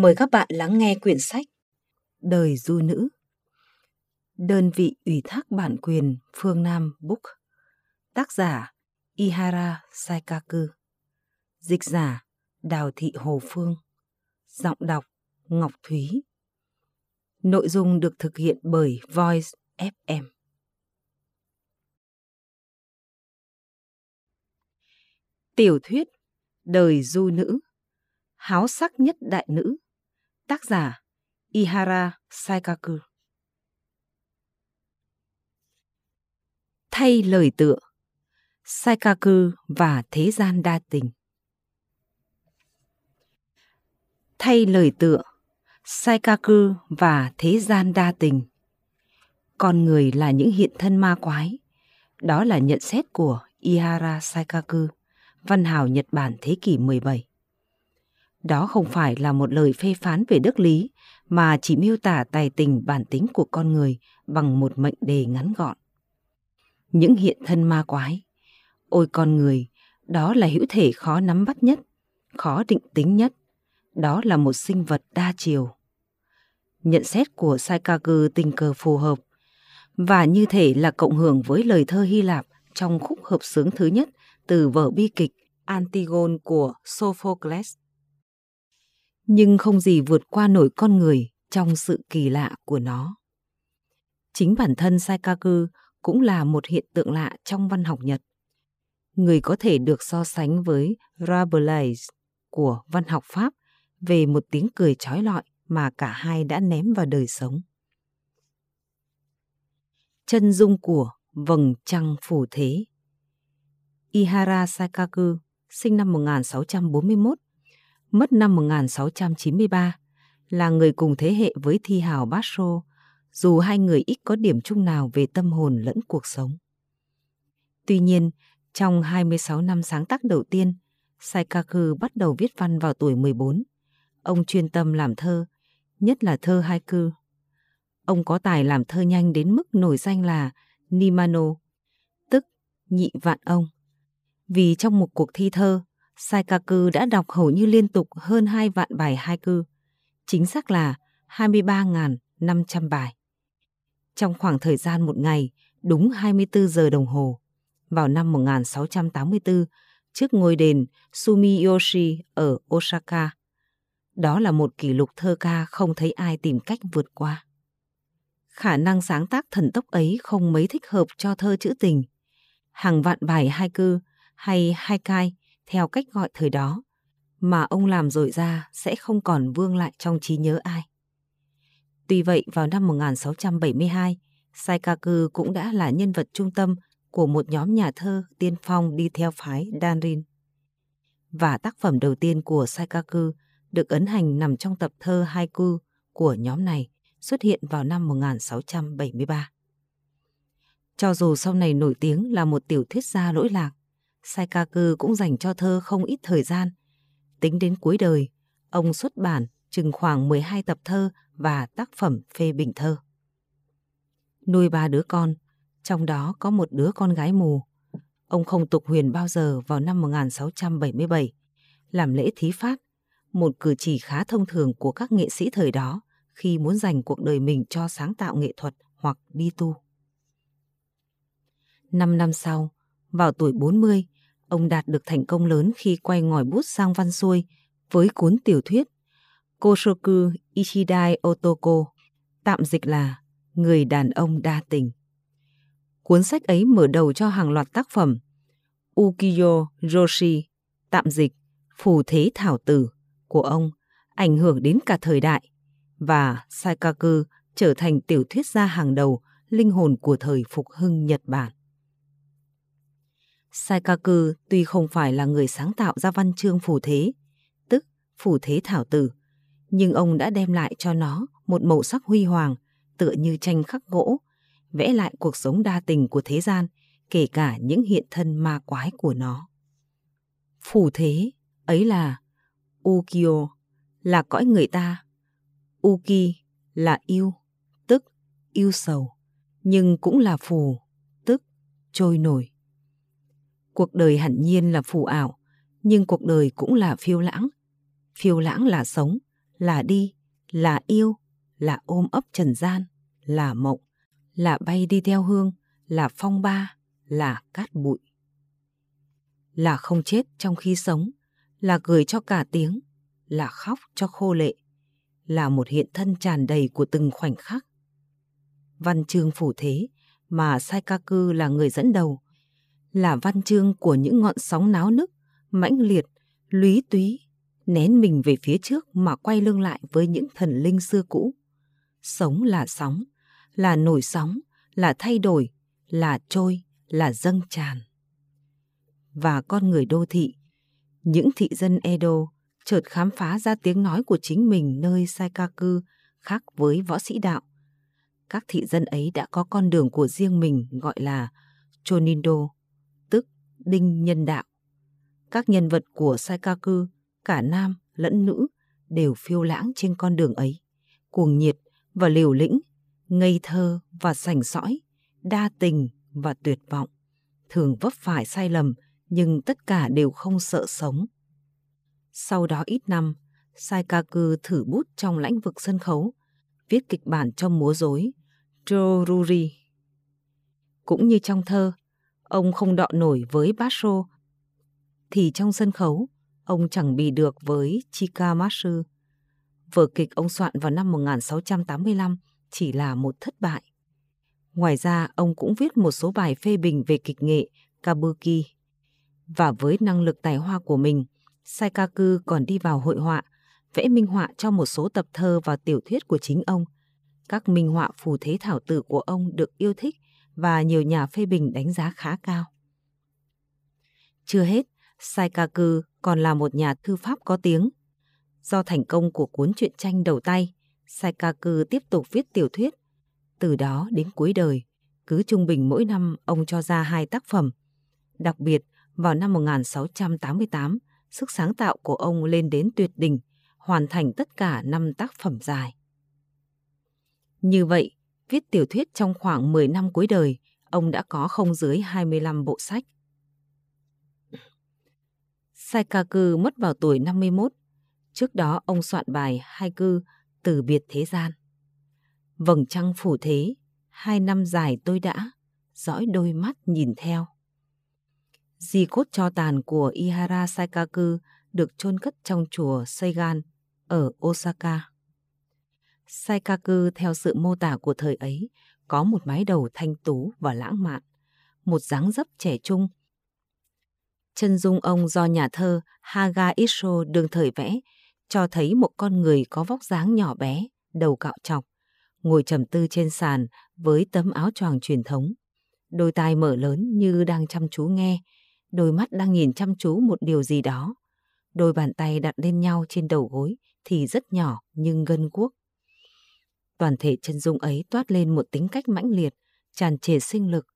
Mời các bạn lắng nghe quyển sách Đời du nữ. Đơn vị ủy thác bản quyền Phương Nam Book. Tác giả Ihara Saikaku. Dịch giả Đào Thị Hồ Phương. Giọng đọc Ngọc Thúy. Nội dung được thực hiện bởi Voice FM. Tiểu thuyết Đời du nữ, Háo sắc nhất đại nữ Tác giả Ihara Saikaku. Thay lời tựa Saikaku và thế gian đa tình. Thay lời tựa Saikaku và thế gian đa tình. Con người là những hiện thân ma quái. Đó là nhận xét của Ihara Saikaku, văn hào Nhật Bản thế kỷ 17. Đó không phải là một lời phê phán về đức lý, mà chỉ miêu tả tài tình bản tính của con người bằng một mệnh đề ngắn gọn. Những hiện thân ma quái. Ôi con người, đó là hữu thể khó nắm bắt nhất, khó định tính nhất. Đó là một sinh vật đa chiều. Nhận xét của Saikaku tình cờ phù hợp, và như thể là cộng hưởng với lời thơ Hy Lạp trong khúc hợp sướng thứ nhất từ vở bi kịch Antigone của Sophocles nhưng không gì vượt qua nổi con người trong sự kỳ lạ của nó. Chính bản thân Saikaku cũng là một hiện tượng lạ trong văn học Nhật. Người có thể được so sánh với Rabelais của văn học Pháp về một tiếng cười trói lọi mà cả hai đã ném vào đời sống. Chân dung của vầng trăng phủ thế Ihara Saikaku, sinh năm 1641 mất năm 1693, là người cùng thế hệ với thi hào Basho, dù hai người ít có điểm chung nào về tâm hồn lẫn cuộc sống. Tuy nhiên, trong 26 năm sáng tác đầu tiên, Saikaku bắt đầu viết văn vào tuổi 14. Ông chuyên tâm làm thơ, nhất là thơ haiku. Ông có tài làm thơ nhanh đến mức nổi danh là Nimano, tức nhị vạn ông. Vì trong một cuộc thi thơ, Saikaku đã đọc hầu như liên tục hơn 2 vạn bài haiku, chính xác là 23.500 bài. Trong khoảng thời gian một ngày, đúng 24 giờ đồng hồ, vào năm 1684, trước ngôi đền Sumiyoshi ở Osaka. Đó là một kỷ lục thơ ca không thấy ai tìm cách vượt qua. Khả năng sáng tác thần tốc ấy không mấy thích hợp cho thơ trữ tình. Hàng vạn bài haiku hay haikai theo cách gọi thời đó, mà ông làm rồi ra sẽ không còn vương lại trong trí nhớ ai. Tuy vậy vào năm 1672, Saikaku cũng đã là nhân vật trung tâm của một nhóm nhà thơ tiên phong đi theo phái Danrin. Và tác phẩm đầu tiên của Saikaku được ấn hành nằm trong tập thơ haiku của nhóm này xuất hiện vào năm 1673. Cho dù sau này nổi tiếng là một tiểu thuyết gia lỗi lạc, Saikaku cũng dành cho thơ không ít thời gian. Tính đến cuối đời, ông xuất bản chừng khoảng 12 tập thơ và tác phẩm phê bình thơ. Nuôi ba đứa con, trong đó có một đứa con gái mù. Ông không tục huyền bao giờ vào năm 1677, làm lễ thí phát, một cử chỉ khá thông thường của các nghệ sĩ thời đó khi muốn dành cuộc đời mình cho sáng tạo nghệ thuật hoặc đi tu. Năm năm sau, vào tuổi 40, ông đạt được thành công lớn khi quay ngòi bút sang văn xuôi với cuốn tiểu thuyết Koshoku Ichidai Otoko, tạm dịch là Người đàn ông đa tình. Cuốn sách ấy mở đầu cho hàng loạt tác phẩm Ukiyo Roshi, tạm dịch Phù Thế Thảo Tử của ông, ảnh hưởng đến cả thời đại, và Saikaku trở thành tiểu thuyết gia hàng đầu linh hồn của thời phục hưng Nhật Bản. Saikaku tuy không phải là người sáng tạo ra văn chương phù thế, tức phù thế thảo tử, nhưng ông đã đem lại cho nó một màu sắc huy hoàng, tựa như tranh khắc gỗ, vẽ lại cuộc sống đa tình của thế gian, kể cả những hiện thân ma quái của nó. Phù thế ấy là Ukyo, là cõi người ta. Uki là yêu, tức yêu sầu, nhưng cũng là phù, tức trôi nổi. Cuộc đời hẳn nhiên là phù ảo, nhưng cuộc đời cũng là phiêu lãng. Phiêu lãng là sống, là đi, là yêu, là ôm ấp trần gian, là mộng, là bay đi theo hương, là phong ba, là cát bụi. Là không chết trong khi sống, là cười cho cả tiếng, là khóc cho khô lệ, là một hiện thân tràn đầy của từng khoảnh khắc. Văn chương phủ thế mà sai ca cư là người dẫn đầu, là văn chương của những ngọn sóng náo nức, mãnh liệt, lúy túy, nén mình về phía trước mà quay lưng lại với những thần linh xưa cũ. Sống là sóng, là nổi sóng, là thay đổi, là trôi, là dâng tràn. Và con người đô thị, những thị dân Edo chợt khám phá ra tiếng nói của chính mình nơi Saikaku khác với võ sĩ đạo. Các thị dân ấy đã có con đường của riêng mình gọi là Chonindo, đinh nhân đạo. Các nhân vật của Saikaku, cả nam lẫn nữ, đều phiêu lãng trên con đường ấy, cuồng nhiệt và liều lĩnh, ngây thơ và sành sõi, đa tình và tuyệt vọng, thường vấp phải sai lầm nhưng tất cả đều không sợ sống. Sau đó ít năm, Saikaku thử bút trong lãnh vực sân khấu, viết kịch bản cho múa rối Joruri. Cũng như trong thơ, ông không đọ nổi với Basho, thì trong sân khấu, ông chẳng bị được với Chika Masu. Vở kịch ông soạn vào năm 1685 chỉ là một thất bại. Ngoài ra, ông cũng viết một số bài phê bình về kịch nghệ Kabuki. Và với năng lực tài hoa của mình, Saikaku còn đi vào hội họa, vẽ minh họa cho một số tập thơ và tiểu thuyết của chính ông. Các minh họa phù thế thảo tử của ông được yêu thích và nhiều nhà phê bình đánh giá khá cao. Chưa hết, Saikaku còn là một nhà thư pháp có tiếng. Do thành công của cuốn truyện tranh đầu tay, Saikaku tiếp tục viết tiểu thuyết. Từ đó đến cuối đời, cứ trung bình mỗi năm ông cho ra hai tác phẩm. Đặc biệt, vào năm 1688, sức sáng tạo của ông lên đến tuyệt đỉnh, hoàn thành tất cả năm tác phẩm dài. Như vậy, viết tiểu thuyết trong khoảng 10 năm cuối đời, ông đã có không dưới 25 bộ sách. Saikaku mất vào tuổi 51. Trước đó ông soạn bài hai cư Từ biệt thế gian. Vầng trăng phủ thế, hai năm dài tôi đã, dõi đôi mắt nhìn theo. Di cốt cho tàn của Ihara Saikaku được chôn cất trong chùa Seigan ở Osaka. Saikaku theo sự mô tả của thời ấy có một mái đầu thanh tú và lãng mạn, một dáng dấp trẻ trung. Chân dung ông do nhà thơ Haga Isho đương thời vẽ cho thấy một con người có vóc dáng nhỏ bé, đầu cạo trọc, ngồi trầm tư trên sàn với tấm áo choàng truyền thống. Đôi tai mở lớn như đang chăm chú nghe, đôi mắt đang nhìn chăm chú một điều gì đó. Đôi bàn tay đặt lên nhau trên đầu gối thì rất nhỏ nhưng gân guốc. Toàn thể chân dung ấy toát lên một tính cách mãnh liệt, tràn trề sinh lực,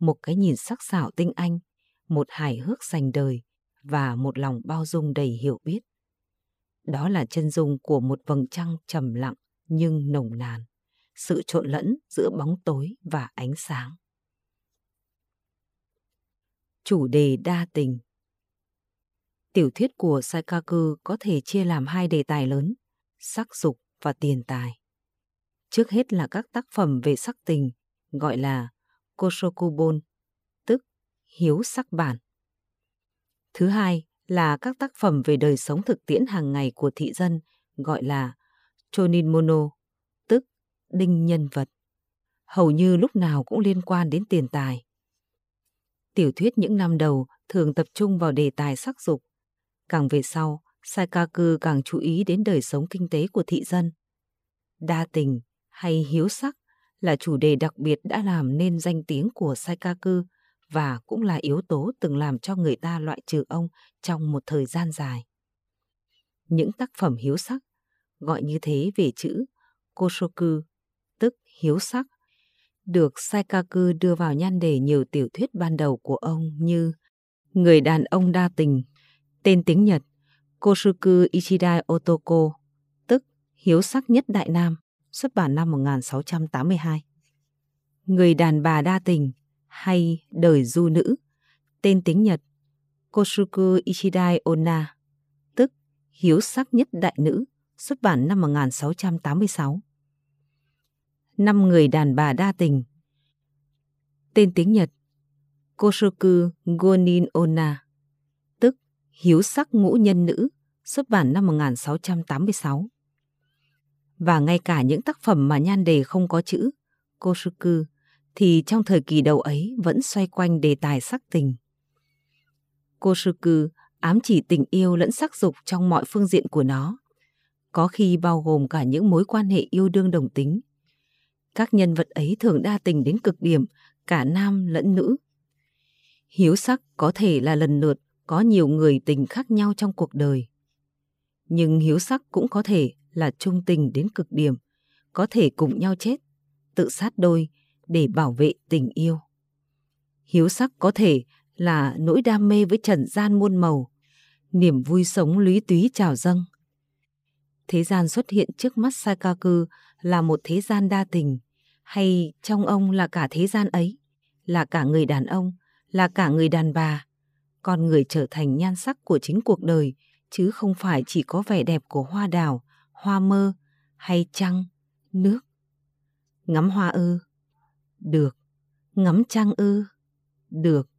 một cái nhìn sắc sảo tinh anh, một hài hước dành đời và một lòng bao dung đầy hiểu biết. Đó là chân dung của một vầng trăng trầm lặng nhưng nồng nàn, sự trộn lẫn giữa bóng tối và ánh sáng. Chủ đề đa tình Tiểu thuyết của Saikaku có thể chia làm hai đề tài lớn, sắc dục và tiền tài. Trước hết là các tác phẩm về sắc tình, gọi là Koshokubon, tức hiếu sắc bản. Thứ hai là các tác phẩm về đời sống thực tiễn hàng ngày của thị dân, gọi là Choninmono, tức đinh nhân vật. Hầu như lúc nào cũng liên quan đến tiền tài. Tiểu thuyết những năm đầu thường tập trung vào đề tài sắc dục. Càng về sau, Saikaku càng chú ý đến đời sống kinh tế của thị dân. Đa tình hay hiếu sắc là chủ đề đặc biệt đã làm nên danh tiếng của Saikaku và cũng là yếu tố từng làm cho người ta loại trừ ông trong một thời gian dài. Những tác phẩm hiếu sắc, gọi như thế về chữ Koshoku, tức hiếu sắc, được Saikaku đưa vào nhan đề nhiều tiểu thuyết ban đầu của ông như Người đàn ông đa tình, tên tiếng Nhật Koshuku Ichidai Otoko, tức hiếu sắc nhất Đại Nam, xuất bản năm 1682. Người đàn bà đa tình hay đời du nữ, tên tiếng Nhật Kosuku Ichidai Onna, tức hiếu sắc nhất đại nữ, xuất bản năm 1686. Năm người đàn bà đa tình Tên tiếng Nhật Kosuku Gonin Onna, tức hiếu sắc ngũ nhân nữ, xuất bản năm 1686. Và ngay cả những tác phẩm mà nhan đề không có chữ Koshoku thì trong thời kỳ đầu ấy vẫn xoay quanh đề tài sắc tình. Koshoku ám chỉ tình yêu lẫn sắc dục trong mọi phương diện của nó, có khi bao gồm cả những mối quan hệ yêu đương đồng tính. Các nhân vật ấy thường đa tình đến cực điểm, cả nam lẫn nữ. Hiếu sắc có thể là lần lượt có nhiều người tình khác nhau trong cuộc đời. Nhưng hiếu sắc cũng có thể là trung tình đến cực điểm, có thể cùng nhau chết, tự sát đôi để bảo vệ tình yêu. Hiếu sắc có thể là nỗi đam mê với trần gian muôn màu, niềm vui sống lúy túy trào dâng. Thế gian xuất hiện trước mắt Sakaku là một thế gian đa tình, hay trong ông là cả thế gian ấy, là cả người đàn ông, là cả người đàn bà. Con người trở thành nhan sắc của chính cuộc đời, chứ không phải chỉ có vẻ đẹp của hoa đào, hoa mơ, hay trăng, nước. Ngắm hoa ư? Được. Ngắm trăng ư? Được.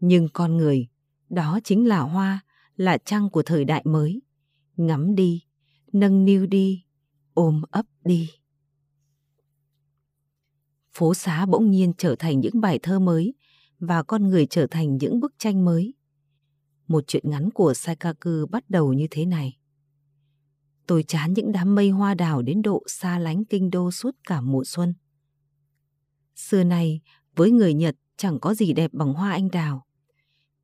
Nhưng con người, đó chính là hoa, là trăng của thời đại mới. Ngắm đi, nâng niu đi, ôm ấp đi. Phố xá bỗng nhiên trở thành những bài thơ mới và con người trở thành những bức tranh mới. Một chuyện ngắn của Saikaku bắt đầu như thế này. Tôi chán những đám mây hoa đào đến độ xa lánh kinh đô suốt cả mùa xuân. Xưa nay, với người Nhật chẳng có gì đẹp bằng hoa anh đào.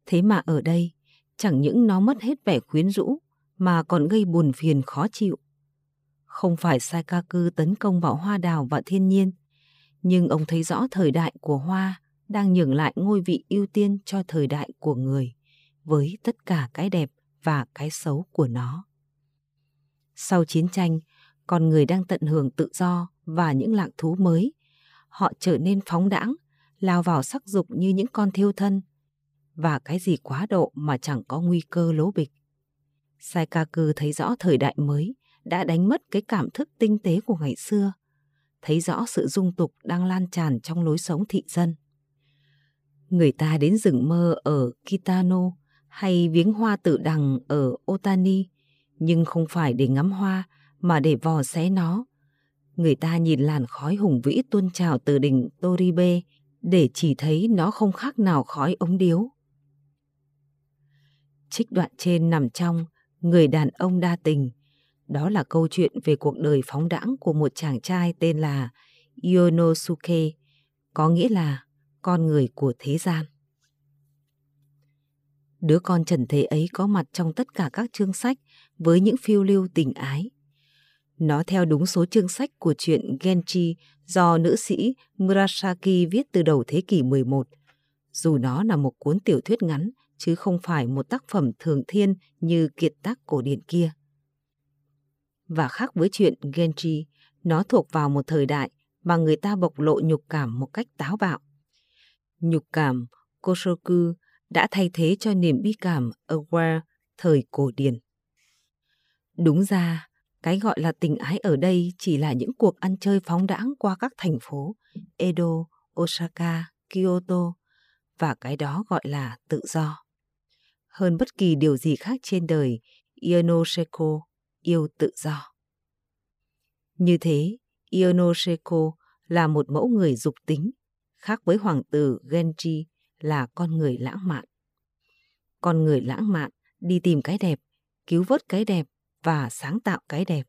Thế mà ở đây, chẳng những nó mất hết vẻ quyến rũ, mà còn gây buồn phiền khó chịu. Không phải Saikaku tấn công vào hoa đào và thiên nhiên, nhưng ông thấy rõ thời đại của hoa đang nhường lại ngôi vị ưu tiên cho thời đại của người, với tất cả cái đẹp và cái xấu của nó. Sau chiến tranh, con người đang tận hưởng tự do và những lạc thú mới. Họ trở nên phóng đãng, lao vào sắc dục như những con thiêu thân. Và cái gì quá độ mà chẳng có nguy cơ lố bịch. Saikaku thấy rõ thời đại mới đã đánh mất cái cảm thức tinh tế của ngày xưa, thấy rõ sự dung tục đang lan tràn trong lối sống thị dân. Người ta đến rừng mơ ở Kitano hay viếng hoa tử đằng ở Otani, nhưng không phải để ngắm hoa mà để vò xé nó. Người ta nhìn làn khói hùng vĩ tuôn trào từ đỉnh Toribe để chỉ thấy nó không khác nào khói ống điếu. Trích đoạn trên nằm trong Người đàn ông đa tình. Đó là câu chuyện về cuộc đời phóng đãng của một chàng trai tên là Yonosuke, có nghĩa là con người của thế gian. Đứa con trần thế ấy có mặt trong tất cả các chương sách với những phiêu lưu tình ái. Nó theo đúng số chương sách của truyện Genji do nữ sĩ Murasaki viết từ đầu thế kỷ 11. Dù nó là một cuốn tiểu thuyết ngắn, chứ không phải một tác phẩm thường thiên như kiệt tác cổ điển kia. Và khác với chuyện Genji, nó thuộc vào một thời đại mà người ta bộc lộ nhục cảm một cách táo bạo. Nhục cảm kosoku đã thay thế cho niềm bi cảm Aware thời cổ điển. Đúng ra, cái gọi là tình ái ở đây chỉ là những cuộc ăn chơi phóng đãng qua các thành phố Edo, Osaka, Kyoto và cái đó gọi là tự do. Hơn bất kỳ điều gì khác trên đời, Ionoseko yêu tự do. Như thế, Ionoseko là một mẫu người dục tính, khác với hoàng tử Genji là con người lãng mạn. Con người lãng mạn đi tìm cái đẹp, cứu vớt cái đẹp và sáng tạo cái đẹp.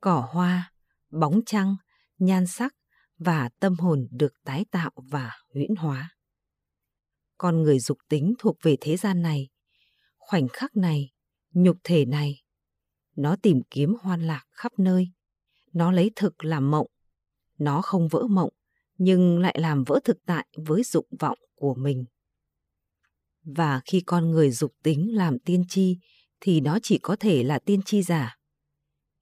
Cỏ hoa, bóng trăng, nhan sắc và tâm hồn được tái tạo và huyễn hóa. Con người dục tính thuộc về thế gian này, khoảnh khắc này, nhục thể này. Nó tìm kiếm hoan lạc khắp nơi. Nó lấy thực làm mộng. Nó không vỡ mộng, nhưng lại làm vỡ thực tại với dục vọng của mình. Và khi con người dục tính làm tiên tri, thì nó chỉ có thể là tiên tri giả.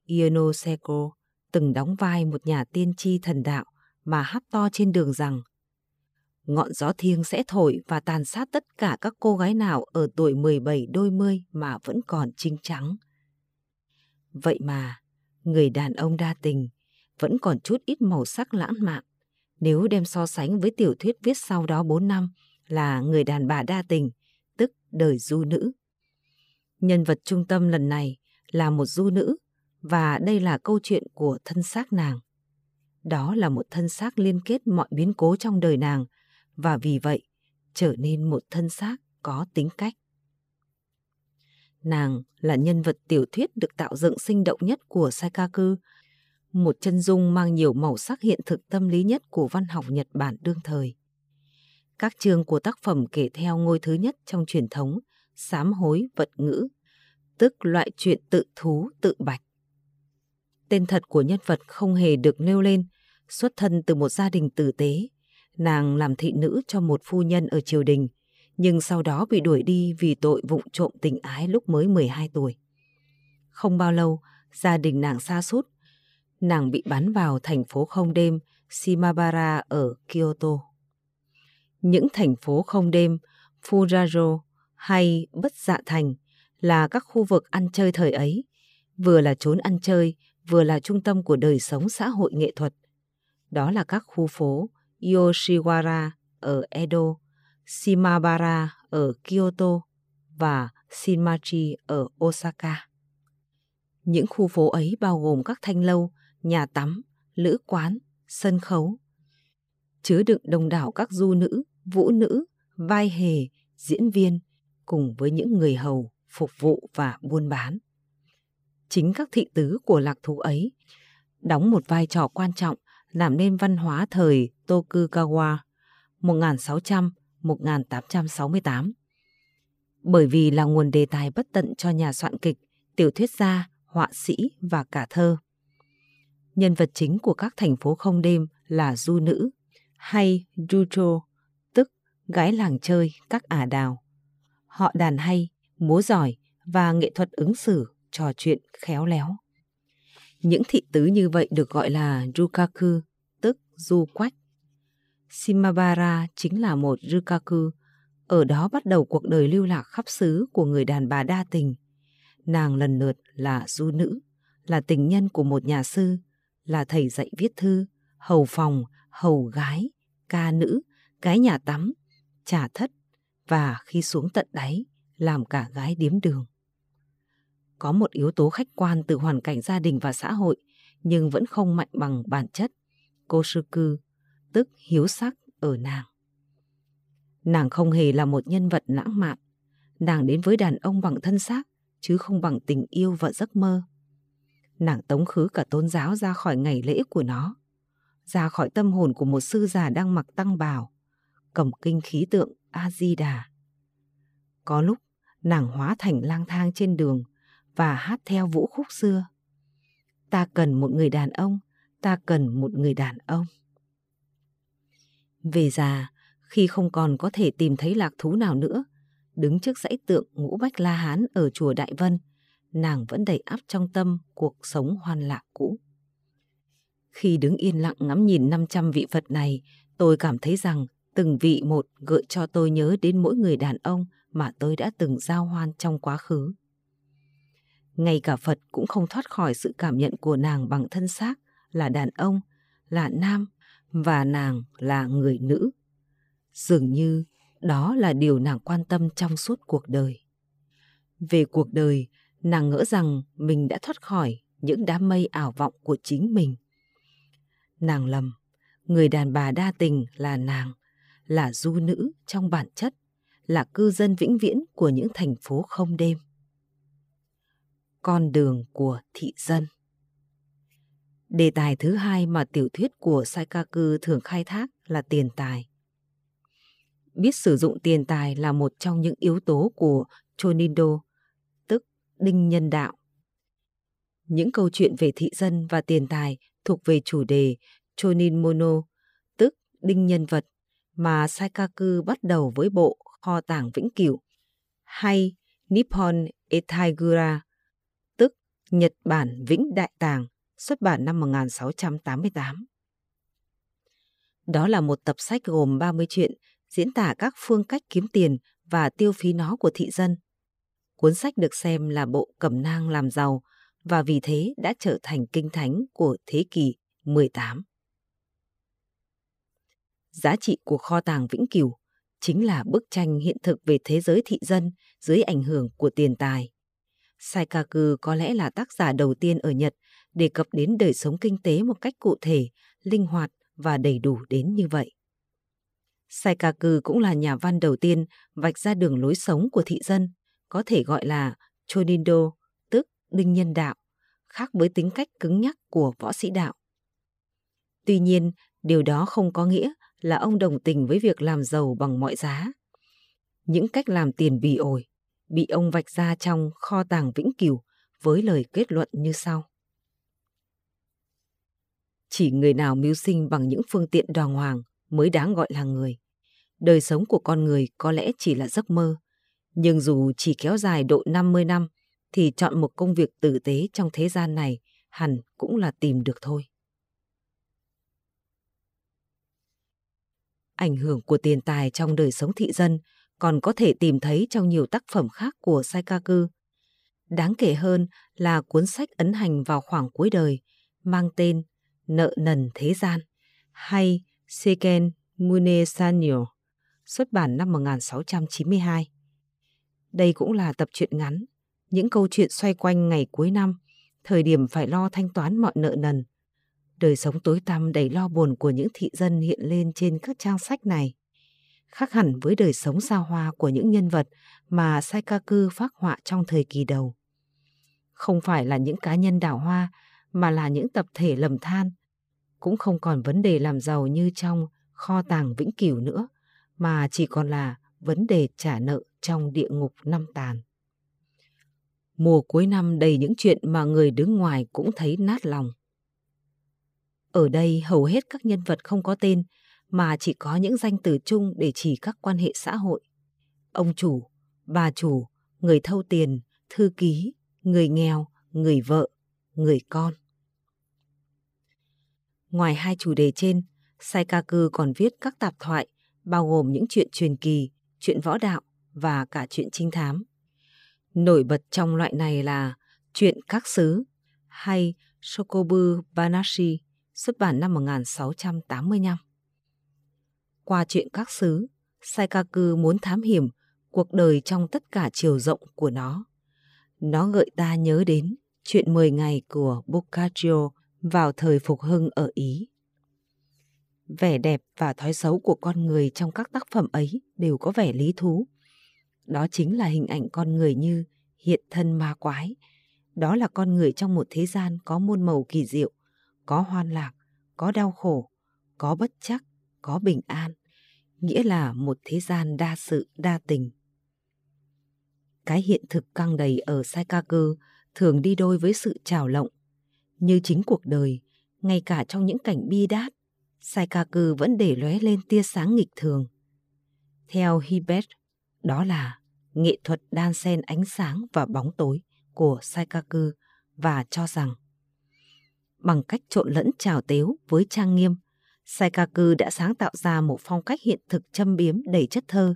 Ionoseko từng đóng vai một nhà tiên tri thần đạo mà hát to trên đường rằng ngọn gió thiêng sẽ thổi và tàn sát tất cả các cô gái nào ở tuổi 17 đôi mươi mà vẫn còn trinh trắng. Vậy mà, người đàn ông đa tình vẫn còn chút ít màu sắc lãng mạn nếu đem so sánh với tiểu thuyết viết sau đó 4 năm là người đàn bà đa tình, tức đời du nữ. Nhân vật trung tâm lần này là một du nữ và đây là câu chuyện của thân xác nàng. Đó là một thân xác liên kết mọi biến cố trong đời nàng và vì vậy trở nên một thân xác có tính cách. Nàng là nhân vật tiểu thuyết được tạo dựng sinh động nhất của Saikaku, một chân dung mang nhiều màu sắc hiện thực tâm lý nhất của văn học Nhật Bản đương thời. Các chương của tác phẩm kể theo ngôi thứ nhất trong truyền thống sám hối vật ngữ, tức loại chuyện tự thú tự bạch. Tên thật của nhân vật không hề được nêu lên, xuất thân từ một gia đình tử tế. Nàng làm thị nữ cho một phu nhân ở triều đình, nhưng sau đó bị đuổi đi vì tội vụng trộm tình ái lúc mới 12 tuổi. Không bao lâu, gia đình nàng xa sút nàng bị bắn vào thành phố không đêm Shimabara ở Kyoto. Những thành phố không đêm furajo hay Bất Dạ Thành là các khu vực ăn chơi thời ấy, vừa là chốn ăn chơi, vừa là trung tâm của đời sống xã hội nghệ thuật. Đó là các khu phố Yoshiwara ở Edo, Shimabara ở Kyoto và Shinmachi ở Osaka. Những khu phố ấy bao gồm các thanh lâu, nhà tắm, lữ quán, sân khấu, chứa đựng đông đảo các du nữ, vũ nữ, vai hề, diễn viên cùng với những người hầu phục vụ và buôn bán. Chính các thị tứ của lạc thú ấy đóng một vai trò quan trọng làm nên văn hóa thời Tokugawa 1600-1868. Bởi vì là nguồn đề tài bất tận cho nhà soạn kịch, tiểu thuyết gia, họa sĩ và cả thơ. Nhân vật chính của các thành phố không đêm là du nữ hay Jucho, tức gái làng chơi các ả đào. Họ đàn hay, múa giỏi và nghệ thuật ứng xử, trò chuyện khéo léo. Những thị tứ như vậy được gọi là Rukaku, tức du quách. simabara chính là một Rukaku, ở đó bắt đầu cuộc đời lưu lạc khắp xứ của người đàn bà đa tình. Nàng lần lượt là du nữ, là tình nhân của một nhà sư, là thầy dạy viết thư, hầu phòng, hầu gái, ca nữ, gái nhà tắm, trà thất và khi xuống tận đáy làm cả gái điếm đường. Có một yếu tố khách quan từ hoàn cảnh gia đình và xã hội nhưng vẫn không mạnh bằng bản chất, cô sư cư, tức hiếu sắc ở nàng. Nàng không hề là một nhân vật lãng mạn, nàng đến với đàn ông bằng thân xác chứ không bằng tình yêu và giấc mơ. Nàng tống khứ cả tôn giáo ra khỏi ngày lễ của nó, ra khỏi tâm hồn của một sư già đang mặc tăng bào, cầm kinh khí tượng A-di-đà. Có lúc nàng hóa thành lang thang trên đường và hát theo vũ khúc xưa. Ta cần một người đàn ông, ta cần một người đàn ông. Về già, khi không còn có thể tìm thấy lạc thú nào nữa, đứng trước dãy tượng ngũ bách la hán ở chùa Đại Vân, nàng vẫn đầy áp trong tâm cuộc sống hoan lạc cũ. Khi đứng yên lặng ngắm nhìn 500 vị Phật này, tôi cảm thấy rằng từng vị một gợi cho tôi nhớ đến mỗi người đàn ông mà tôi đã từng giao hoan trong quá khứ. Ngay cả Phật cũng không thoát khỏi sự cảm nhận của nàng bằng thân xác là đàn ông, là nam và nàng là người nữ. Dường như đó là điều nàng quan tâm trong suốt cuộc đời. Về cuộc đời, nàng ngỡ rằng mình đã thoát khỏi những đám mây ảo vọng của chính mình. Nàng lầm, người đàn bà đa tình là nàng, là du nữ trong bản chất, là cư dân vĩnh viễn của những thành phố không đêm. Con đường của thị dân Đề tài thứ hai mà tiểu thuyết của Saikaku thường khai thác là tiền tài. Biết sử dụng tiền tài là một trong những yếu tố của Chonindo, tức đinh nhân đạo. Những câu chuyện về thị dân và tiền tài thuộc về chủ đề Chonin Mono, tức đinh nhân vật, mà Saikaku bắt đầu với bộ Kho tàng Vĩnh Cửu hay Nippon Etaigura, tức Nhật Bản Vĩnh Đại Tàng, xuất bản năm 1688. Đó là một tập sách gồm 30 chuyện diễn tả các phương cách kiếm tiền và tiêu phí nó của thị dân. Cuốn sách được xem là bộ cẩm nang làm giàu và vì thế đã trở thành kinh thánh của thế kỷ 18. Giá trị của kho tàng vĩnh cửu chính là bức tranh hiện thực về thế giới thị dân dưới ảnh hưởng của tiền tài. Saikaku có lẽ là tác giả đầu tiên ở Nhật đề cập đến đời sống kinh tế một cách cụ thể, linh hoạt và đầy đủ đến như vậy. Saikaku cũng là nhà văn đầu tiên vạch ra đường lối sống của thị dân, có thể gọi là Chonindo, tức đinh nhân đạo, khác với tính cách cứng nhắc của võ sĩ đạo. Tuy nhiên, điều đó không có nghĩa là ông đồng tình với việc làm giàu bằng mọi giá. Những cách làm tiền bì ổi bị ông vạch ra trong kho tàng vĩnh cửu với lời kết luận như sau. Chỉ người nào mưu sinh bằng những phương tiện đàng hoàng mới đáng gọi là người. Đời sống của con người có lẽ chỉ là giấc mơ, nhưng dù chỉ kéo dài độ 50 năm thì chọn một công việc tử tế trong thế gian này hẳn cũng là tìm được thôi. Ảnh hưởng của tiền tài trong đời sống thị dân còn có thể tìm thấy trong nhiều tác phẩm khác của Saikaku. Đáng kể hơn là cuốn sách ấn hành vào khoảng cuối đời mang tên Nợ nần thế gian hay Seiken Mune Sanyo, xuất bản năm 1692. Đây cũng là tập truyện ngắn, những câu chuyện xoay quanh ngày cuối năm, thời điểm phải lo thanh toán mọi nợ nần. Đời sống tối tăm đầy lo buồn của những thị dân hiện lên trên các trang sách này. Khác hẳn với đời sống xa hoa của những nhân vật mà Saikaku phát họa trong thời kỳ đầu. Không phải là những cá nhân đảo hoa, mà là những tập thể lầm than. Cũng không còn vấn đề làm giàu như trong kho tàng vĩnh cửu nữa, mà chỉ còn là vấn đề trả nợ trong địa ngục năm tàn. Mùa cuối năm đầy những chuyện mà người đứng ngoài cũng thấy nát lòng. Ở đây hầu hết các nhân vật không có tên, mà chỉ có những danh từ chung để chỉ các quan hệ xã hội. Ông chủ, bà chủ, người thâu tiền, thư ký, người nghèo, người vợ, người con. Ngoài hai chủ đề trên, Saikaku còn viết các tạp thoại bao gồm những chuyện truyền kỳ, chuyện võ đạo và cả chuyện trinh thám. Nổi bật trong loại này là Chuyện các xứ hay Shokobu Banashi xuất bản năm 1685. Qua chuyện các xứ, Saikaku muốn thám hiểm cuộc đời trong tất cả chiều rộng của nó. Nó gợi ta nhớ đến chuyện 10 ngày của Boccaccio vào thời phục hưng ở Ý. Vẻ đẹp và thói xấu của con người trong các tác phẩm ấy đều có vẻ lý thú. Đó chính là hình ảnh con người như hiện thân ma quái. Đó là con người trong một thế gian có muôn màu kỳ diệu, có hoan lạc, có đau khổ, có bất chắc, có bình an, nghĩa là một thế gian đa sự, đa tình. Cái hiện thực căng đầy ở Saikaku thường đi đôi với sự trào lộng. Như chính cuộc đời, ngay cả trong những cảnh bi đát, Saikaku vẫn để lóe lên tia sáng nghịch thường. Theo Hibet, đó là nghệ thuật đan xen ánh sáng và bóng tối của Saikaku và cho rằng bằng cách trộn lẫn trào tếu với trang nghiêm, Saikaku đã sáng tạo ra một phong cách hiện thực châm biếm đầy chất thơ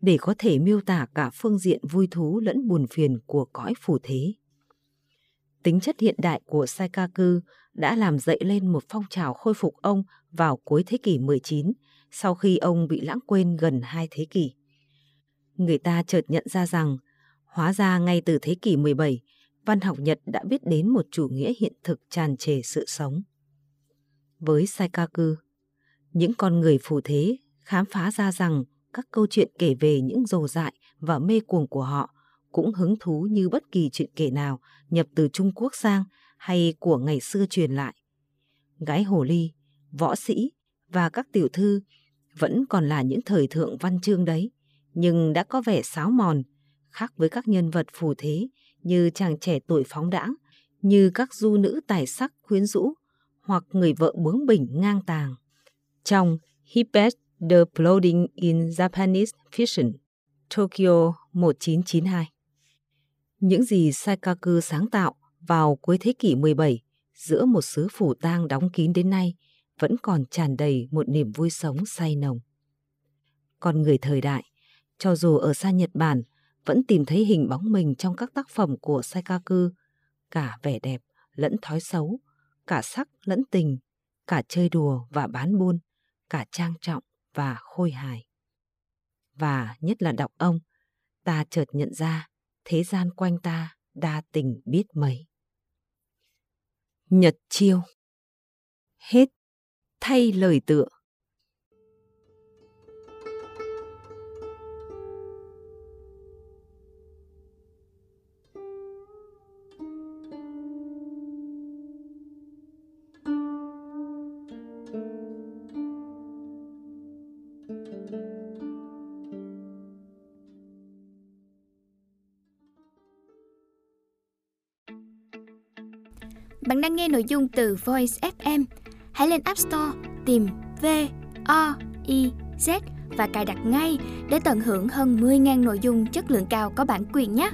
để có thể miêu tả cả phương diện vui thú lẫn buồn phiền của cõi phù thế. Tính chất hiện đại của Saikaku đã làm dậy lên một phong trào khôi phục ông vào cuối thế kỷ 19 sau khi ông bị lãng quên gần hai thế kỷ. Người ta chợt nhận ra rằng, hóa ra ngay từ thế kỷ 17, văn học Nhật đã biết đến một chủ nghĩa hiện thực tràn trề sự sống. Với Saikaku, những con người phù thế khám phá ra rằng các câu chuyện kể về những dồ dại và mê cuồng của họ cũng hứng thú như bất kỳ chuyện kể nào nhập từ Trung Quốc sang hay của ngày xưa truyền lại. gái hồ ly, võ sĩ và các tiểu thư vẫn còn là những thời thượng văn chương đấy, nhưng đã có vẻ sáo mòn, khác với các nhân vật phù thế như chàng trẻ tuổi phóng đãng, như các du nữ tài sắc quyến rũ hoặc người vợ bướng bỉnh ngang tàng. Trong Hippet The Floating in Japanese Fiction, Tokyo 1992. Những gì Saikaku sáng tạo vào cuối thế kỷ 17 giữa một xứ phủ tang đóng kín đến nay vẫn còn tràn đầy một niềm vui sống say nồng. Con người thời đại, cho dù ở xa Nhật Bản, vẫn tìm thấy hình bóng mình trong các tác phẩm của Saikaku, cả vẻ đẹp lẫn thói xấu, cả sắc lẫn tình, cả chơi đùa và bán buôn, cả trang trọng và khôi hài. Và nhất là đọc ông, ta chợt nhận ra thế gian quanh ta đa tình biết mấy. Nhật chiêu Hết thay lời tựa nội dung từ Voice FM. Hãy lên App Store, tìm V O I Z và cài đặt ngay để tận hưởng hơn 10.000 nội dung chất lượng cao có bản quyền nhé.